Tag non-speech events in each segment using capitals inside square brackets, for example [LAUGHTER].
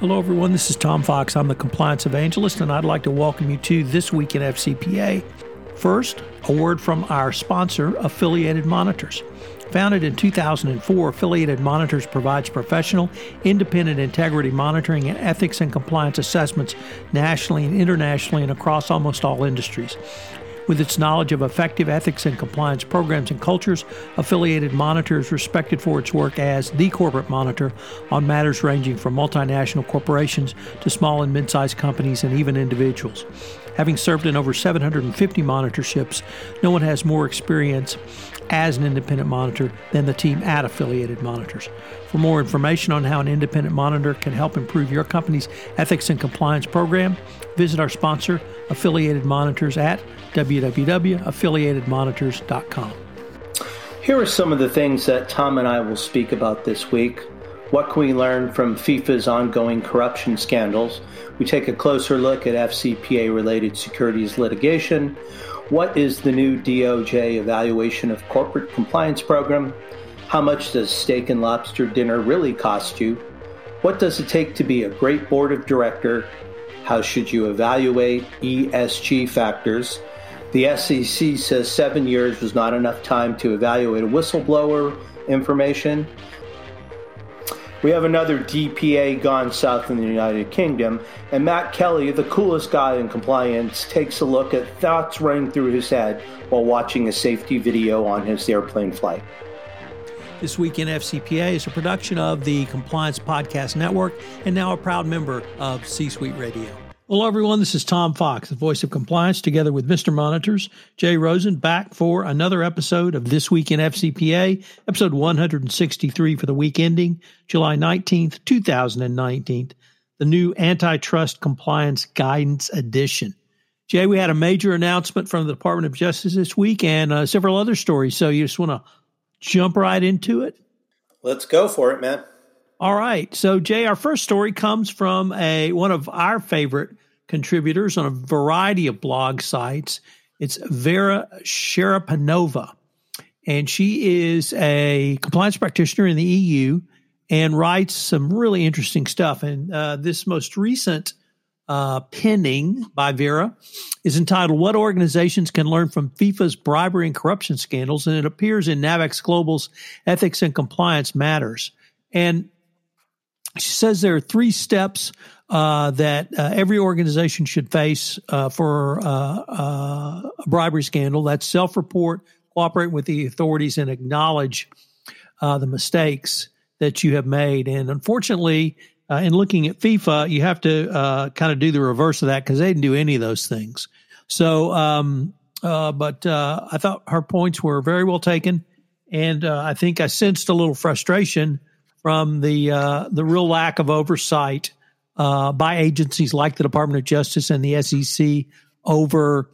Hello, everyone. This is Tom Fox. I'm the compliance evangelist, and I'd like to welcome you to This Week in FCPA. First, a word from our sponsor, Affiliated Monitors. Founded in 2004, Affiliated Monitors provides professional, independent integrity monitoring and ethics and compliance assessments nationally and internationally and across almost all industries. With its knowledge of effective ethics and compliance programs and cultures, Affiliated Monitor is respected for its work as the corporate monitor on matters ranging from multinational corporations to small and mid sized companies and even individuals. Having served in over 750 monitorships, no one has more experience as an independent monitor than the team at Affiliated Monitors. For more information on how an independent monitor can help improve your company's ethics and compliance program, visit our sponsor, Affiliated Monitors, at www.affiliatedmonitors.com. Here are some of the things that Tom and I will speak about this week. What can we learn from FIFA's ongoing corruption scandals? We take a closer look at FCPA related securities litigation. What is the new DOJ evaluation of corporate compliance program? How much does steak and lobster dinner really cost you? What does it take to be a great board of director? How should you evaluate ESG factors? The SEC says seven years was not enough time to evaluate a whistleblower information. We have another DPA gone south in the United Kingdom, and Matt Kelly, the coolest guy in compliance, takes a look at thoughts running through his head while watching a safety video on his airplane flight. This Week in FCPA is a production of the Compliance Podcast Network and now a proud member of C Suite Radio. Hello, everyone. This is Tom Fox, the voice of compliance, together with Mr. Monitors, Jay Rosen, back for another episode of This Week in FCPA, episode 163 for the week ending July 19th, 2019, the new Antitrust Compliance Guidance Edition. Jay, we had a major announcement from the Department of Justice this week and uh, several other stories. So you just want to jump right into it? Let's go for it, man. All right. So, Jay, our first story comes from a one of our favorite contributors on a variety of blog sites. It's Vera Cherepanova, and she is a compliance practitioner in the EU and writes some really interesting stuff. And uh, this most recent uh, pending by Vera is entitled What Organizations Can Learn from FIFA's Bribery and Corruption Scandals, and it appears in Navex Global's Ethics and Compliance Matters. And she says there are three steps uh, that uh, every organization should face uh, for uh, uh, a bribery scandal. That's self-report, cooperate with the authorities, and acknowledge uh, the mistakes that you have made. And unfortunately, in looking at FIFA, you have to kind of do the reverse of that because they didn't do any of those things. So, um, but I thought her points were very well taken, and I think I sensed a little frustration from the uh, the real lack of oversight uh, by agencies like the Department of Justice and the SEC over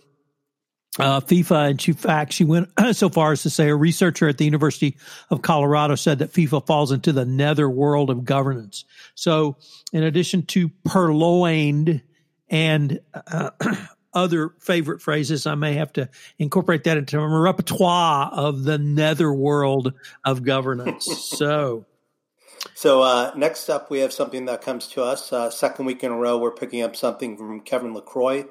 uh, FIFA. And she, in fact, she went [CLEARS THROAT] so far as to say a researcher at the University of Colorado said that FIFA falls into the nether world of governance. So, in addition to purloined and uh, [CLEARS THROAT] other favorite phrases, I may have to incorporate that into my repertoire of the nether world of governance. so. So uh, next up, we have something that comes to us. Uh, second week in a row, we're picking up something from Kevin LaCroix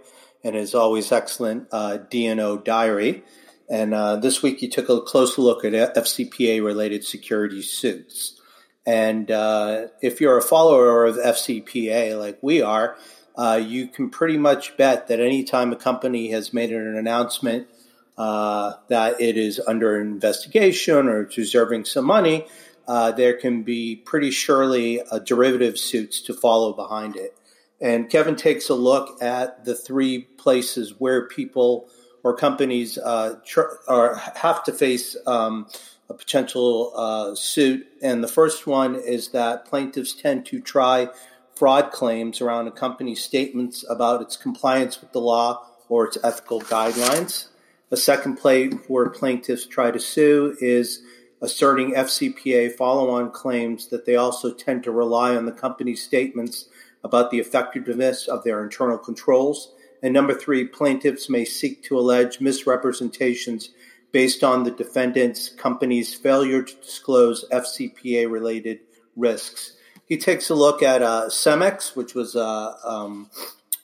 and his always excellent uh, D&O diary. And uh, this week, he took a close look at FCPA related security suits. And uh, if you're a follower of FCPA like we are, uh, you can pretty much bet that anytime a company has made an announcement that it is under investigation or it's reserving some money, uh, there can be pretty surely uh, derivative suits to follow behind it. And Kevin takes a look at the three places where people or companies uh, tr- have to face um, a potential uh, suit. And the first one is that plaintiffs tend to try fraud claims around a company's statements about its compliance with the law or its ethical guidelines. The second place where plaintiffs try to sue is asserting FCPA follow on claims that they also tend to rely on the company's statements about the effectiveness of their internal controls. And number three, plaintiffs may seek to allege misrepresentations based on the defendant's company's failure to disclose FCPA related risks. he takes a look at uh, which was a, um,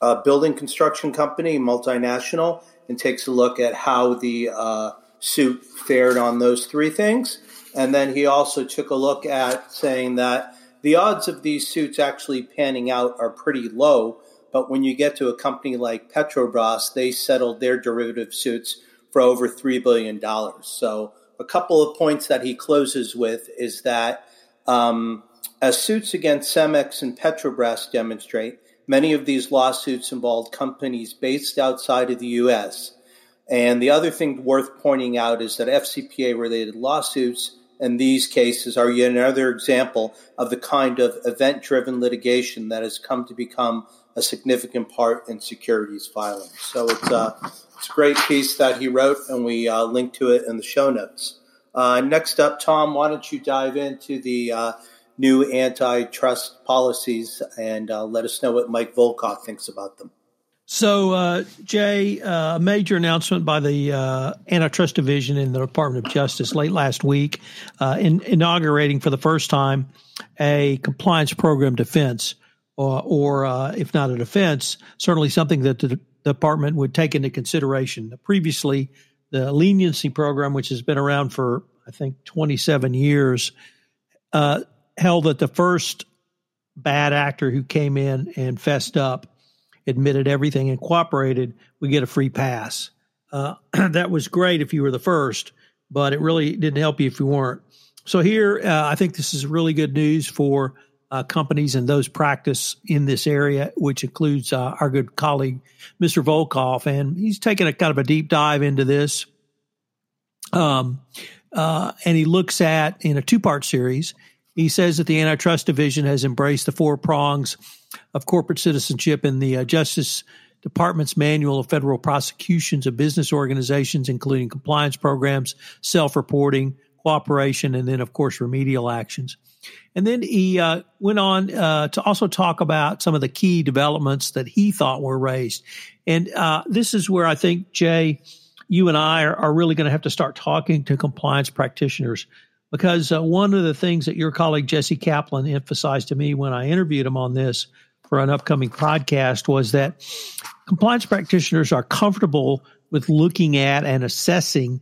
a, building construction company, multinational, and takes a look at how the uh, suit fared on those three things. And then he also took a look at saying that the odds of these suits actually panning out are pretty low. But when you get to a company like Petrobras, they settled their derivative suits for over $3 billion. So, a couple of points that he closes with is that um, as suits against Cemex and Petrobras demonstrate, many of these lawsuits involved companies based outside of the U.S. And the other thing worth pointing out is that FCPA related lawsuits in these cases are yet another example of the kind of event driven litigation that has come to become a significant part in securities filings. So it's a, uh, it's a great piece that he wrote, and we uh, link to it in the show notes. Uh, next up, Tom, why don't you dive into the uh, new antitrust policies and uh, let us know what Mike Volkov thinks about them? So, uh, Jay, uh, a major announcement by the uh, Antitrust Division in the Department of Justice late last week, uh, in, inaugurating for the first time a compliance program defense, or, or uh, if not a defense, certainly something that the department would take into consideration. Previously, the leniency program, which has been around for I think 27 years, uh, held that the first bad actor who came in and fessed up admitted everything and cooperated, we get a free pass. Uh, [CLEARS THROAT] that was great if you were the first, but it really didn't help you if you weren't. So here, uh, I think this is really good news for uh, companies and those practice in this area, which includes uh, our good colleague, Mr. Volkov, and he's taken a kind of a deep dive into this. Um, uh, and he looks at in a two-part series. He says that the antitrust division has embraced the four prongs of corporate citizenship in the uh, Justice Department's Manual of Federal Prosecutions of Business Organizations, including compliance programs, self reporting, cooperation, and then, of course, remedial actions. And then he uh, went on uh, to also talk about some of the key developments that he thought were raised. And uh, this is where I think, Jay, you and I are, are really going to have to start talking to compliance practitioners because uh, one of the things that your colleague Jesse Kaplan emphasized to me when I interviewed him on this for an upcoming podcast was that compliance practitioners are comfortable with looking at and assessing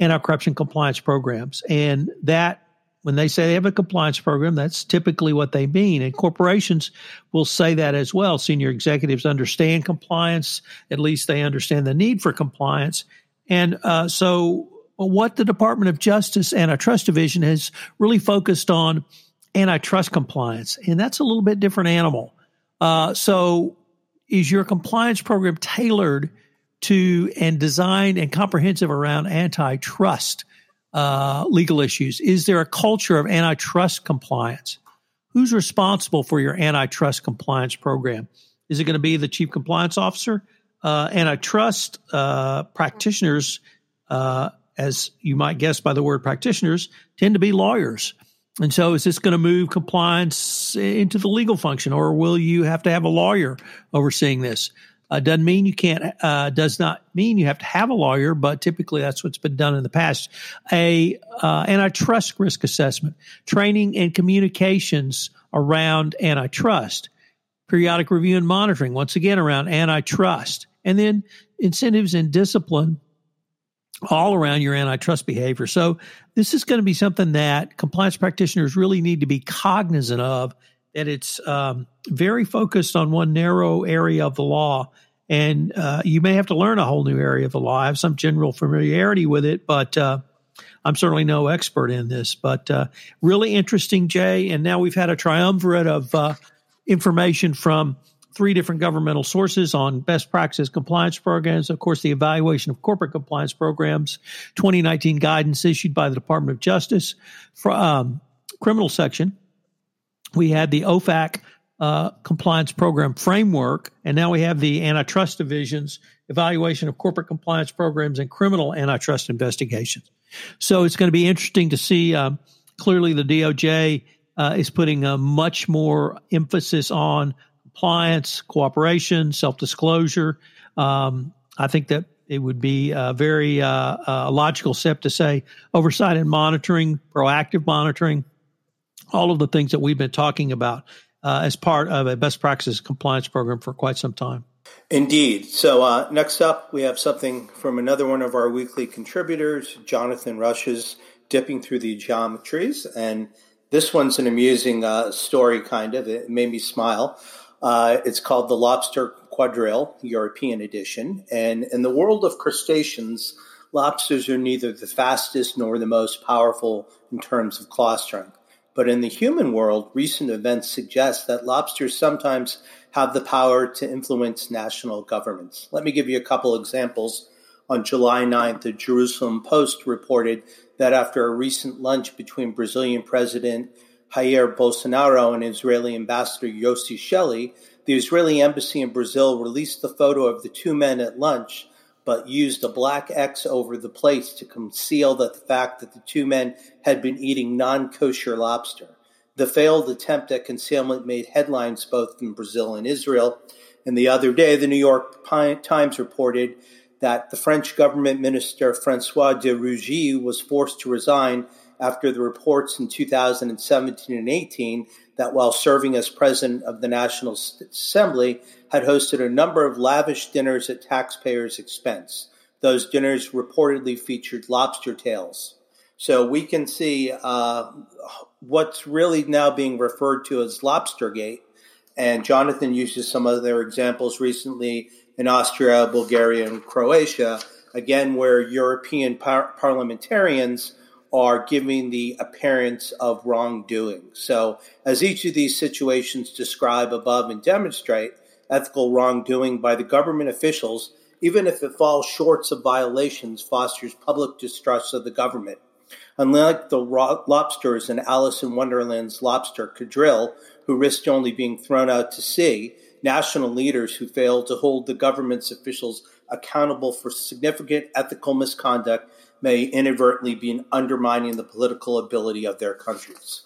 anti-corruption compliance programs. And that when they say they have a compliance program that's typically what they mean. And corporations will say that as well. Senior executives understand compliance. At least they understand the need for compliance. And uh, so what the Department of Justice Antitrust Division has really focused on antitrust compliance, and that's a little bit different animal. Uh, so, is your compliance program tailored to and designed and comprehensive around antitrust uh, legal issues? Is there a culture of antitrust compliance? Who's responsible for your antitrust compliance program? Is it going to be the chief compliance officer? Uh, antitrust uh, practitioners uh, as you might guess by the word practitioners, tend to be lawyers. And so, is this going to move compliance into the legal function, or will you have to have a lawyer overseeing this? Uh, doesn't mean you can't. Uh, does not mean you have to have a lawyer, but typically that's what's been done in the past. A uh, antitrust risk assessment, training and communications around antitrust, periodic review and monitoring. Once again, around antitrust, and then incentives and discipline all around your antitrust behavior. So this is going to be something that compliance practitioners really need to be cognizant of that it's um, very focused on one narrow area of the law. And uh, you may have to learn a whole new area of the law. I have some general familiarity with it, but uh, I'm certainly no expert in this. But uh, really interesting, Jay. And now we've had a triumvirate of uh, information from three different governmental sources on best practices compliance programs. Of course, the evaluation of corporate compliance programs, 2019 guidance issued by the Department of Justice for um, criminal section. We had the OFAC uh, compliance program framework, and now we have the antitrust division's evaluation of corporate compliance programs and criminal antitrust investigations. So it's going to be interesting to see. Um, clearly, the DOJ uh, is putting a much more emphasis on compliance, cooperation, self disclosure. Um, I think that it would be a very uh, a logical step to say oversight and monitoring, proactive monitoring, all of the things that we've been talking about uh, as part of a best practices compliance program for quite some time. Indeed. So, uh, next up, we have something from another one of our weekly contributors, Jonathan Rusch's Dipping Through the Geometries. And this one's an amusing uh, story, kind of. It made me smile. Uh, it's called The Lobster Quadrille, European edition. And in the world of crustaceans, lobsters are neither the fastest nor the most powerful in terms of claw strength. But in the human world, recent events suggest that lobsters sometimes have the power to influence national governments. Let me give you a couple examples. On July 9th, the Jerusalem Post reported that after a recent lunch between Brazilian President Jair Bolsonaro and Israeli Ambassador Yossi Shelley, the Israeli embassy in Brazil released the photo of the two men at lunch but used a black X over the plates to conceal the fact that the two men had been eating non kosher lobster. The failed attempt at concealment made headlines both in Brazil and Israel. And the other day, the New York Times reported that the French government minister Francois de Rugy was forced to resign after the reports in 2017 and 18 that while serving as president of the National Assembly, had hosted a number of lavish dinners at taxpayers' expense. Those dinners reportedly featured lobster tails. So we can see uh, what's really now being referred to as Lobstergate. And Jonathan uses some other examples recently in Austria, Bulgaria, and Croatia, again, where European par- parliamentarians are giving the appearance of wrongdoing. So, as each of these situations describe above and demonstrate, ethical wrongdoing by the government officials, even if it falls short of violations, fosters public distrust of the government. Unlike the lobsters in Alice in Wonderland's lobster quadrille, who risked only being thrown out to sea, national leaders who fail to hold the government's officials accountable for significant ethical misconduct may inadvertently be undermining the political ability of their countries.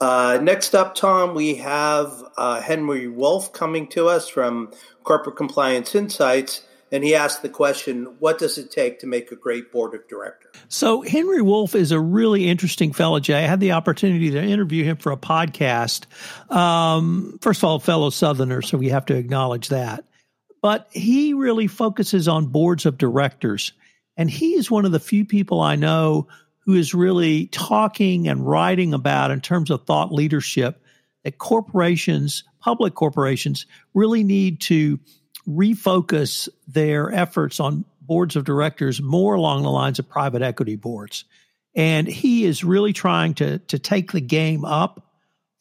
Uh, next up, Tom, we have uh, Henry Wolf coming to us from Corporate Compliance Insights. And he asked the question, what does it take to make a great board of directors? So, Henry Wolf is a really interesting fellow, Jay. I had the opportunity to interview him for a podcast. Um, first of all, fellow Southerner, so we have to acknowledge that. But he really focuses on boards of directors. And he is one of the few people I know who is really talking and writing about, in terms of thought leadership, that corporations, public corporations, really need to refocus their efforts on boards of directors more along the lines of private equity boards. And he is really trying to, to take the game up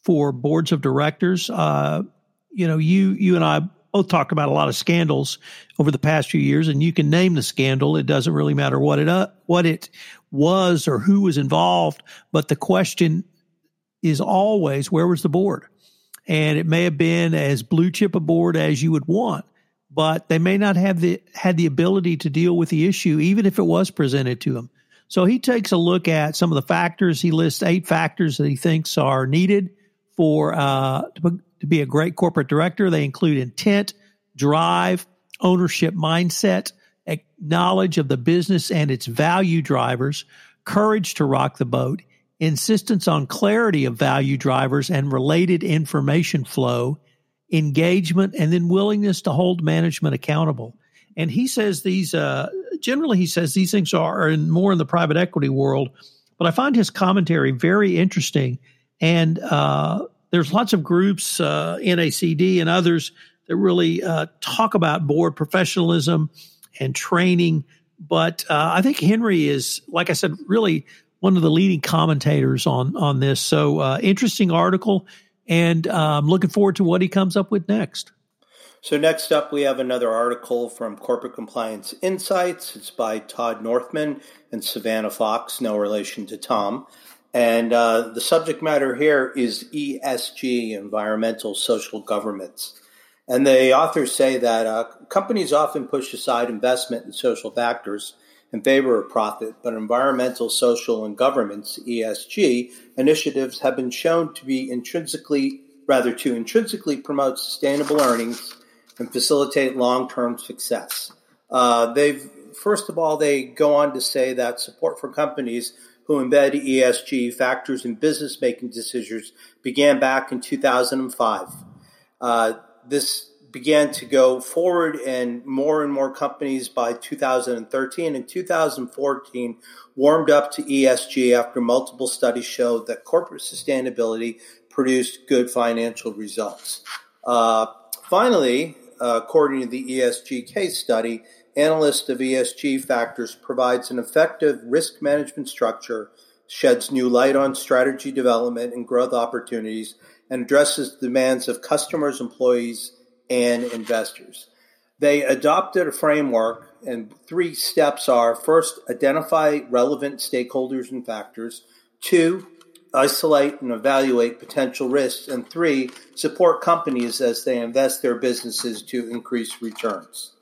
for boards of directors. Uh, you know, you you and I both talked about a lot of scandals over the past few years, and you can name the scandal. It doesn't really matter what it uh, what it was or who was involved, but the question is always where was the board, and it may have been as blue chip a board as you would want, but they may not have the had the ability to deal with the issue, even if it was presented to them. So he takes a look at some of the factors. He lists eight factors that he thinks are needed for uh, to, to be a great corporate director. They include intent, drive, ownership mindset, knowledge of the business and its value drivers, courage to rock the boat, insistence on clarity of value drivers and related information flow, engagement, and then willingness to hold management accountable. And he says these, uh, generally, he says these things are in more in the private equity world, but I find his commentary very interesting. And uh, there's lots of groups, uh, NACD and others, that really uh, talk about board professionalism and training. But uh, I think Henry is, like I said, really one of the leading commentators on on this. So uh, interesting article, and I'm um, looking forward to what he comes up with next. So next up, we have another article from Corporate Compliance Insights. It's by Todd Northman and Savannah Fox, no relation to Tom. And uh, the subject matter here is ESG, environmental social governance. And the authors say that uh, companies often push aside investment in social factors in favor of profit, but environmental, social, and governance (ESG) initiatives have been shown to be intrinsically, rather, to intrinsically promote sustainable earnings and facilitate long-term success. Uh, they've first of all, they go on to say that support for companies who embed ESG factors in business making decisions began back in 2005. Uh, this began to go forward, and more and more companies by 2013 and 2014 warmed up to ESG after multiple studies showed that corporate sustainability produced good financial results. Uh, finally, uh, according to the ESG case study, analyst of ESG factors provides an effective risk management structure, sheds new light on strategy development and growth opportunities, and addresses the demands of customers, employees, and investors. They adopted a framework, and three steps are first, identify relevant stakeholders and factors, two, isolate and evaluate potential risks, and three, support companies as they invest their businesses to increase returns.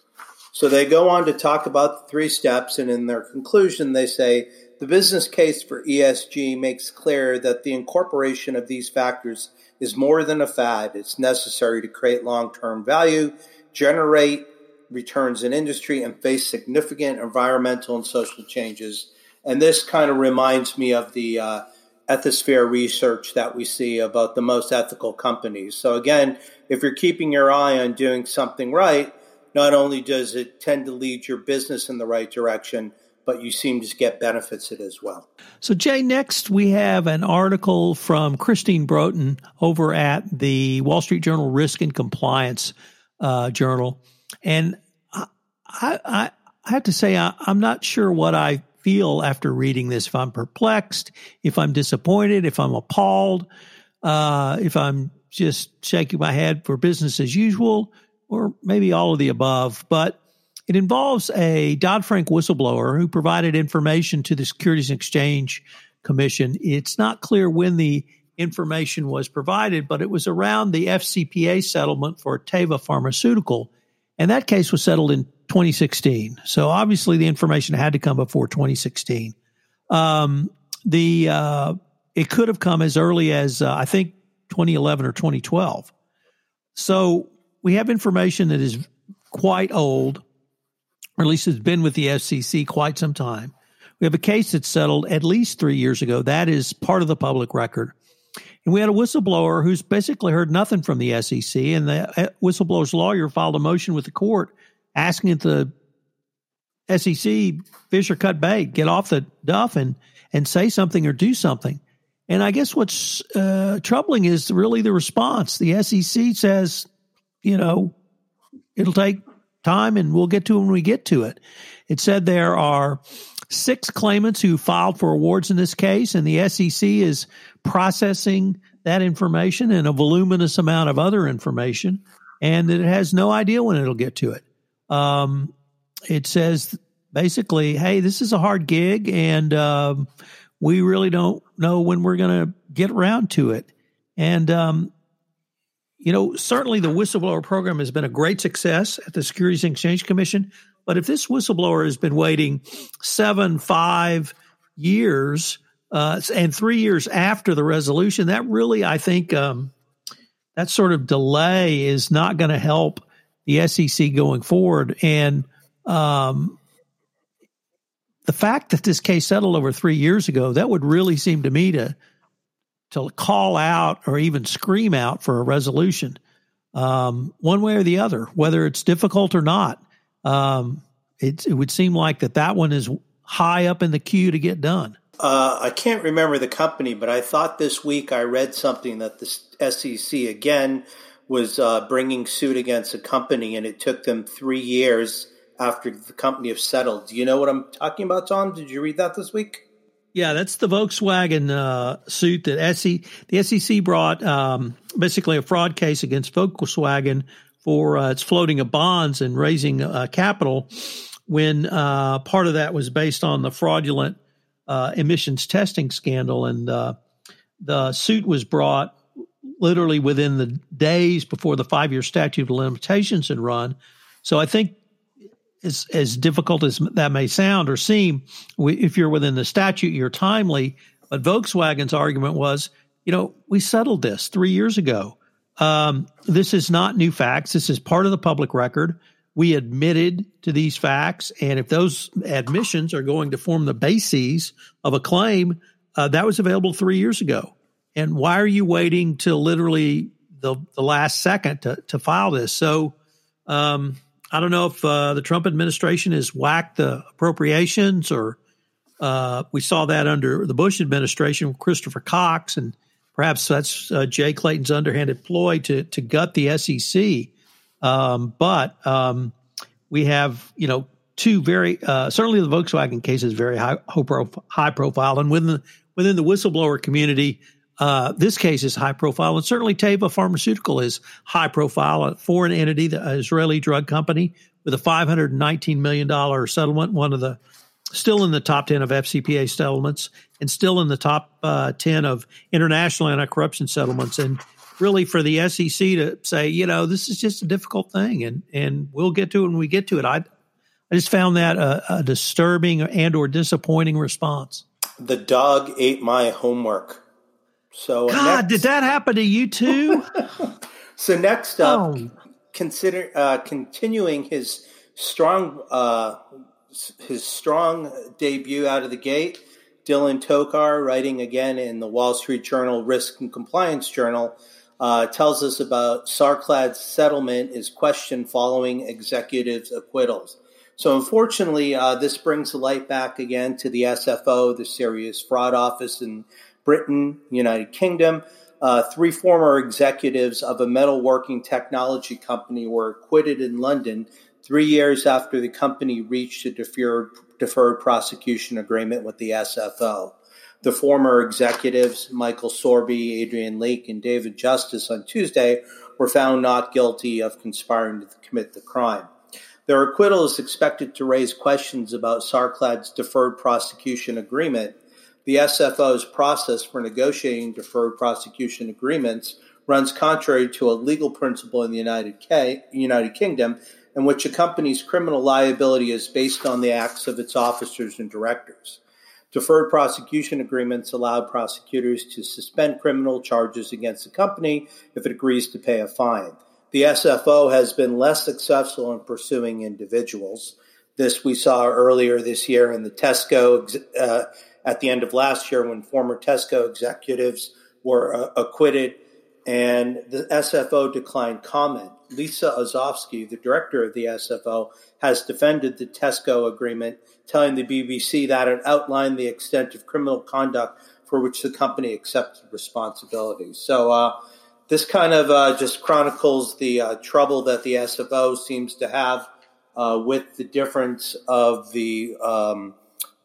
So they go on to talk about the three steps, and in their conclusion, they say the business case for ESG makes clear that the incorporation of these factors is more than a fad. It's necessary to create long term value, generate returns in industry, and face significant environmental and social changes. And this kind of reminds me of the uh, ethisphere research that we see about the most ethical companies. So, again, if you're keeping your eye on doing something right, not only does it tend to lead your business in the right direction, but you seem to get benefits it as well. So, Jay, next we have an article from Kristin Broughton over at the Wall Street Journal Risk and Compliance uh, Journal. And I, I, I have to say, I, I'm not sure what I feel after reading this. If I'm perplexed, if I'm disappointed, if I'm appalled, uh, if I'm just shaking my head for business as usual, or maybe all of the above. But it involves a Dodd Frank whistleblower who provided information to the Securities and Exchange Commission. It's not clear when the information was provided, but it was around the FCPA settlement for Teva Pharmaceutical. And that case was settled in 2016. So obviously the information had to come before 2016. Um, the uh, it could have come as early as uh, I think 2011 or 2012. So we have information that is quite old or at least has been with the SEC quite some time. We have a case that settled at least three years ago. That is part of the public record. And we had a whistleblower who's basically heard nothing from the SEC. And the uh, whistleblower's lawyer filed a motion with the court asking that the SEC fish or cut bait, get off the duff and, and say something or do something. And I guess what's uh, troubling is really the response. The SEC says, you know, it'll take time and we'll get to it when we get to it. It said there are six claimants who filed for awards in this case, and the SEC is processing that information and a voluminous amount of other information, and it has no idea when it'll get to it. Um, it says basically, hey, this is a hard gig, and um, we really don't know when we're going to get around to it. And um, you know, certainly the whistleblower program has been a great success at the Securities and Exchange Commission. But if this whistleblower has been waiting seven, five years, uh, and three years after the resolution, that really, I think, um, that sort of delay is not going to help the SEC going forward. And um, the fact that this case settled over three years ago, that would really seem to me to to call out or even scream out for a resolution, um, one way or the other, whether it's difficult or not. Um, it, it would seem like that that one is high up in the queue to get done. Uh, I can't remember the company, but I thought this week I read something that the SEC again was uh, bringing suit against a company, and it took them three years after the company have settled. Do you know what I'm talking about, Tom? Did you read that this week? Yeah, that's the Volkswagen uh, suit that the SEC brought um, basically a fraud case against Volkswagen for uh, its floating of bonds and raising uh, capital when uh, part of that was based on the fraudulent uh, emissions testing scandal. And uh, the suit was brought literally within the days before the five year statute of limitations had run. So I think as, as difficult as that may sound or seem, if you're within the statute, you're timely. But Volkswagen's argument was, you know, we settled this three years ago. Um, this is not new facts. This is part of the public record. we admitted to these facts, and if those admissions are going to form the bases of a claim, uh, that was available three years ago. And why are you waiting till literally the, the last second to, to file this? So um, I don't know if uh, the Trump administration has whacked the appropriations or uh, we saw that under the Bush administration with Christopher Cox, and perhaps that's uh, Jay Clayton's underhanded ploy to to gut the SEC. Um, but um, we have, you know, two very uh, certainly the Volkswagen case is very high high profile, and within the, within the whistleblower community, uh, this case is high profile, and certainly Teva Pharmaceutical is high profile, a foreign entity, the Israeli drug company, with a 519 million dollar settlement, one of the still in the top 10 of FCPA settlements, and still in the top uh, 10 of international anti corruption settlements, and really for the SEC to say, you know, this is just a difficult thing, and and we'll get to it when we get to it. I I just found that a, a disturbing and or disappointing response. The dog ate my homework. So God, next, did that happen to you too? [LAUGHS] so next up, oh. consider uh, continuing his strong uh, his strong debut out of the gate. Dylan Tokar, writing again in the Wall Street Journal Risk and Compliance Journal, uh, tells us about Sarclad's settlement is questioned following executives' acquittals. So, unfortunately, uh, this brings the light back again to the SFO, the Serious Fraud Office in Britain, United Kingdom. Uh, three former executives of a metalworking technology company were acquitted in London three years after the company reached a deferred, deferred prosecution agreement with the SFO. The former executives, Michael Sorby, Adrian Lake, and David Justice, on Tuesday were found not guilty of conspiring to commit the crime. Their acquittal is expected to raise questions about Sarclad's deferred prosecution agreement. The SFO's process for negotiating deferred prosecution agreements runs contrary to a legal principle in the United, K- United Kingdom in which a company's criminal liability is based on the acts of its officers and directors. Deferred prosecution agreements allow prosecutors to suspend criminal charges against a company if it agrees to pay a fine. The SFO has been less successful in pursuing individuals. This we saw earlier this year in the Tesco uh, at the end of last year when former Tesco executives were uh, acquitted and the SFO declined comment. Lisa Osofsky, the director of the SFO, has defended the Tesco agreement, telling the BBC that it outlined the extent of criminal conduct for which the company accepted responsibility. So, uh, this kind of uh, just chronicles the uh, trouble that the SFO seems to have uh, with the difference of the um,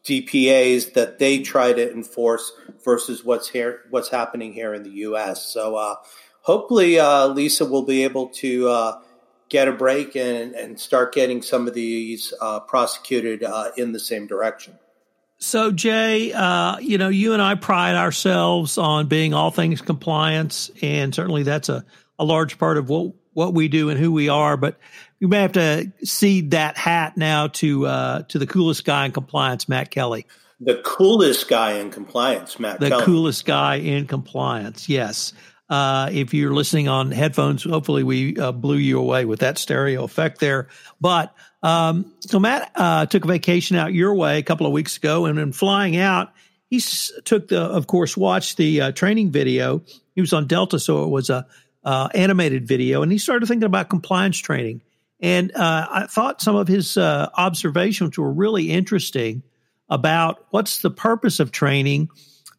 DPAs that they try to enforce versus what's here, what's happening here in the U.S. So uh, hopefully, uh, Lisa will be able to uh, get a break and, and start getting some of these uh, prosecuted uh, in the same direction. So, Jay, uh, you know, you and I pride ourselves on being all things compliance, and certainly that's a, a large part of what what we do and who we are. But you may have to cede that hat now to uh, to the coolest guy in compliance, Matt Kelly. The coolest guy in compliance, Matt. The Kelly. coolest guy in compliance. Yes. Uh, if you're listening on headphones, hopefully we uh, blew you away with that stereo effect there. But um, so Matt uh, took a vacation out your way a couple of weeks ago, and in flying out, he s- took the, of course, watched the uh, training video. He was on Delta, so it was a uh, animated video, and he started thinking about compliance training. And uh, I thought some of his observations were really interesting about what's the purpose of training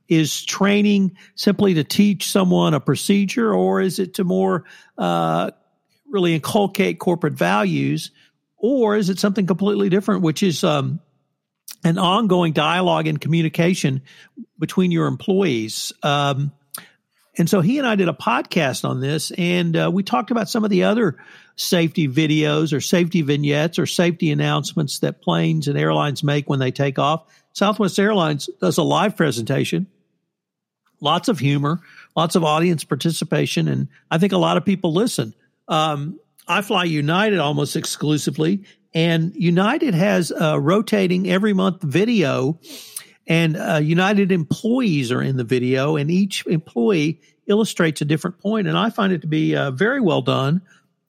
is training simply to teach someone a procedure, or is it to more uh, really inculcate corporate values, or is it something completely different, which is um, an ongoing dialogue and communication between your employees? Um, and so he and I did a podcast on this, and uh, we talked about some of the other safety videos or safety vignettes or safety announcements that planes and airlines make when they take off. Southwest Airlines does a live presentation lots of humor, lots of audience participation, and I think a lot of people listen. Um, I fly United almost exclusively, and United has a rotating every month video, and uh, United employees are in the video, and each employee illustrates a different point. and I find it to be uh, very well done.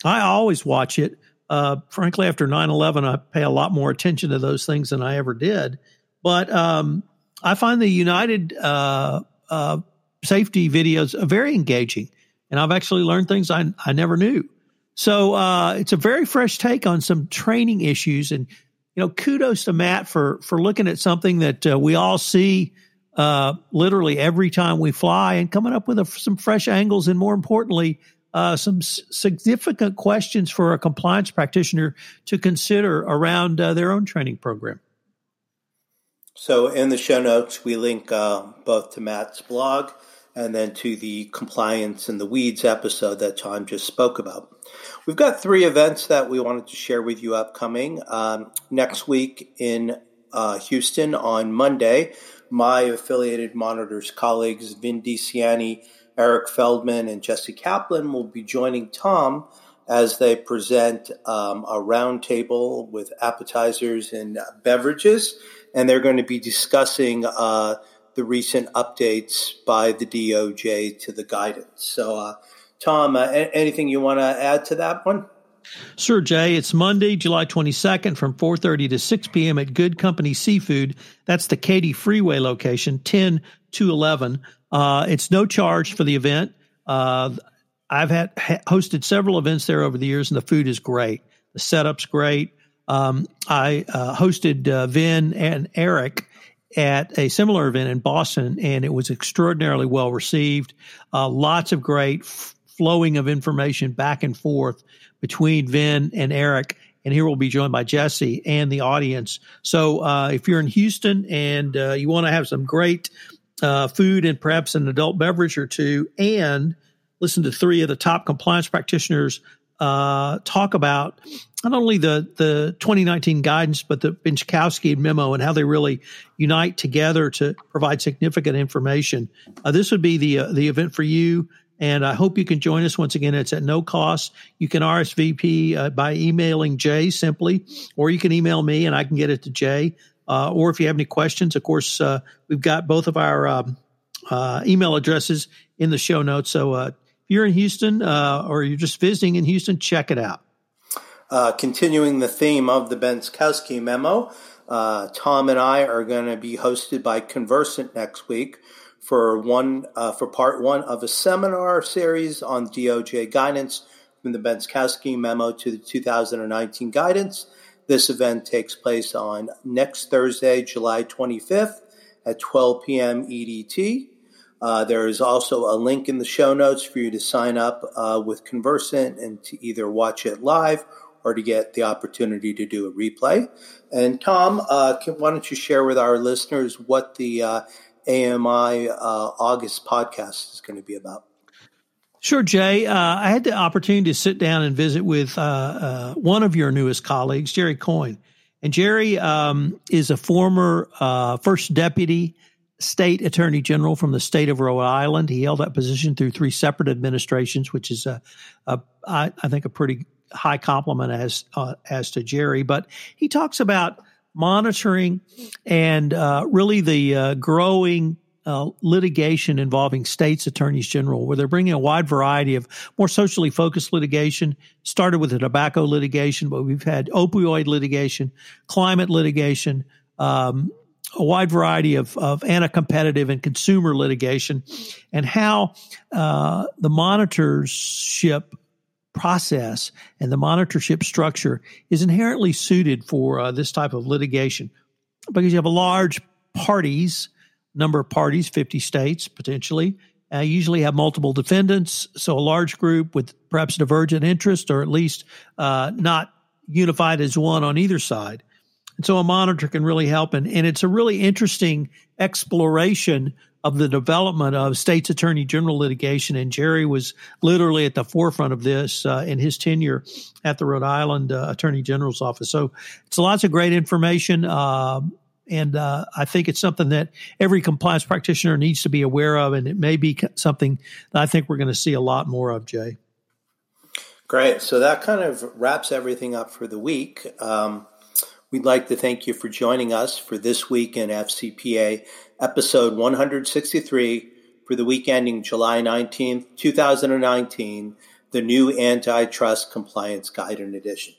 I always watch it Uh, frankly, after 9 11, I pay a lot more attention to those things than I ever did. But um, I find the United uh, uh, safety videos very engaging. And I've actually learned things I, I never knew. So uh, it's a very fresh take on some training issues. And, you know, kudos to Matt for, for looking at something that uh, we all see uh, literally every time we fly and coming up with a, some fresh angles and more importantly, uh, some s- significant questions for a compliance practitioner to consider around uh, their own training program. So, in the show notes, we link uh, both to Matt's blog and then to the compliance and the weeds episode that Tom just spoke about. We've got three events that we wanted to share with you upcoming. Um, next week in uh, Houston on Monday, my affiliated monitors colleagues, Vin DiCianni, Eric Feldman, and Jesse Kaplan, will be joining Tom as they present um, a roundtable with appetizers and beverages. And they're going to be discussing uh, the recent updates by the DOJ to the guidance. So, uh, Tom, uh, anything you want to add to that one? Sure, Jay. It's Monday, July 22nd from 4.30 to 6 p.m. at Good Company Seafood. That's the Katy Freeway location, 10 to 11. Uh, it's no charge for the event. Uh, I've had ha- hosted several events there over the years, and the food is great. The setup's great. Um, I uh, hosted uh, Vin and Eric at a similar event in Boston, and it was extraordinarily well received. Uh, lots of great f- flowing of information back and forth between Vin and Eric. And here we'll be joined by Jesse and the audience. So uh, if you're in Houston and uh, you want to have some great uh, food and perhaps an adult beverage or two, and listen to three of the top compliance practitioners uh, talk about not only the the 2019 guidance, but the Benczkowski memo and how they really unite together to provide significant information. Uh, this would be the uh, the event for you, and I hope you can join us once again. It's at no cost. You can RSVP uh, by emailing Jay simply, or you can email me and I can get it to Jay. Uh, or if you have any questions, of course, uh, we've got both of our um, email addresses in the show notes. So you're in Houston uh, or you're just visiting in Houston, check it out. Uh, continuing the theme of the Benczkowski memo, uh, Tom and I are going to be hosted by Conversant next week for one uh, for part one of a seminar series on DOJ guidance from the Benczkowski memo to the 2019 guidance. This event takes place on next Thursday, July 25th at 12 p.m. EDT. Uh, there is also a link in the show notes for you to sign up uh, with Conversant and to either watch it live or to get the opportunity to do a replay. And Tom, uh, can, why don't you share with our listeners what the uh, AMI uh, August podcast is going to be about? Sure, Jay. Uh, I had the opportunity to sit down and visit with one of your newest colleagues, Jerry Coyne. And Jerry um, is a former first deputy state attorney general from the state of Rhode Island. He held that position through three separate administrations, which is a, a I, I think a pretty high compliment as uh, as to Jerry. But he talks about monitoring and uh, really the uh, growing uh, litigation involving states attorneys general, where they're bringing a wide variety of more socially focused litigation. Started with the tobacco litigation, but we've had opioid litigation, climate litigation. Um, a wide variety of, of anti-competitive and consumer litigation, and how uh, the monitorship process and the monitorship structure is inherently suited for uh, this type of litigation because you have a large parties, number of parties, 50 states potentially. Uh, usually have multiple defendants, so a large group with perhaps divergent interest or at least uh, not unified as one on either side. And so a monitor can really help. And, and it's a really interesting exploration of the development of state's attorney general litigation. And Jerry was literally at the forefront of this uh, in his tenure at the Rhode Island uh, Attorney General's office. So it's lots of great information. Uh, and I think it's something that every compliance practitioner needs to be aware of. And it may be something that I think we're going to see a lot more of, Jay. Great. So that kind of wraps everything up for the week. Um, We'd like to thank you for joining us for this week in FCPA, episode 163 for the week ending July 19th, 2019, the new Antitrust Compliance guide Guidance Edition.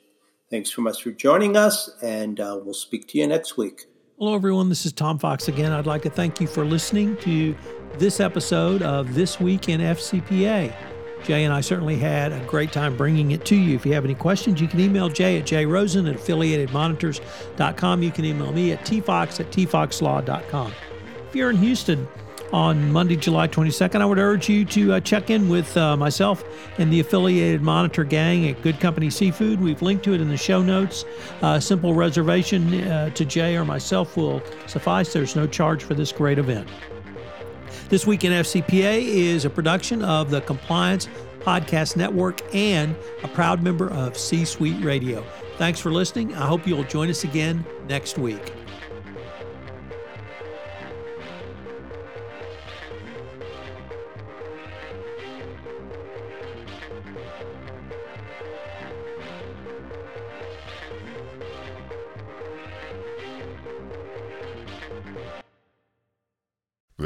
Thanks so much for joining us, and uh, we'll speak to you next week. Hello, everyone. This is Tom Fox again. I'd like to thank you for listening to this episode of This Week in FCPA. Jay and I certainly had a great time bringing it to you. If you have any questions, you can email Jay at jrosen at affiliatedmonitors.com. You can email me at tfox at tfoxlaw.com. If you're in Houston, on Monday, July 22nd. I would urge you to uh, check in with uh, myself and the affiliated monitor gang at Good Company Seafood. We've linked to it in the show notes. Uh, simple reservation uh, to Jay or myself will suffice. There's no charge for this great event. This Week in FCPA is a production of the Compliance Podcast Network and a proud member of C Suite Radio. Thanks for listening. I hope you'll join us again next week.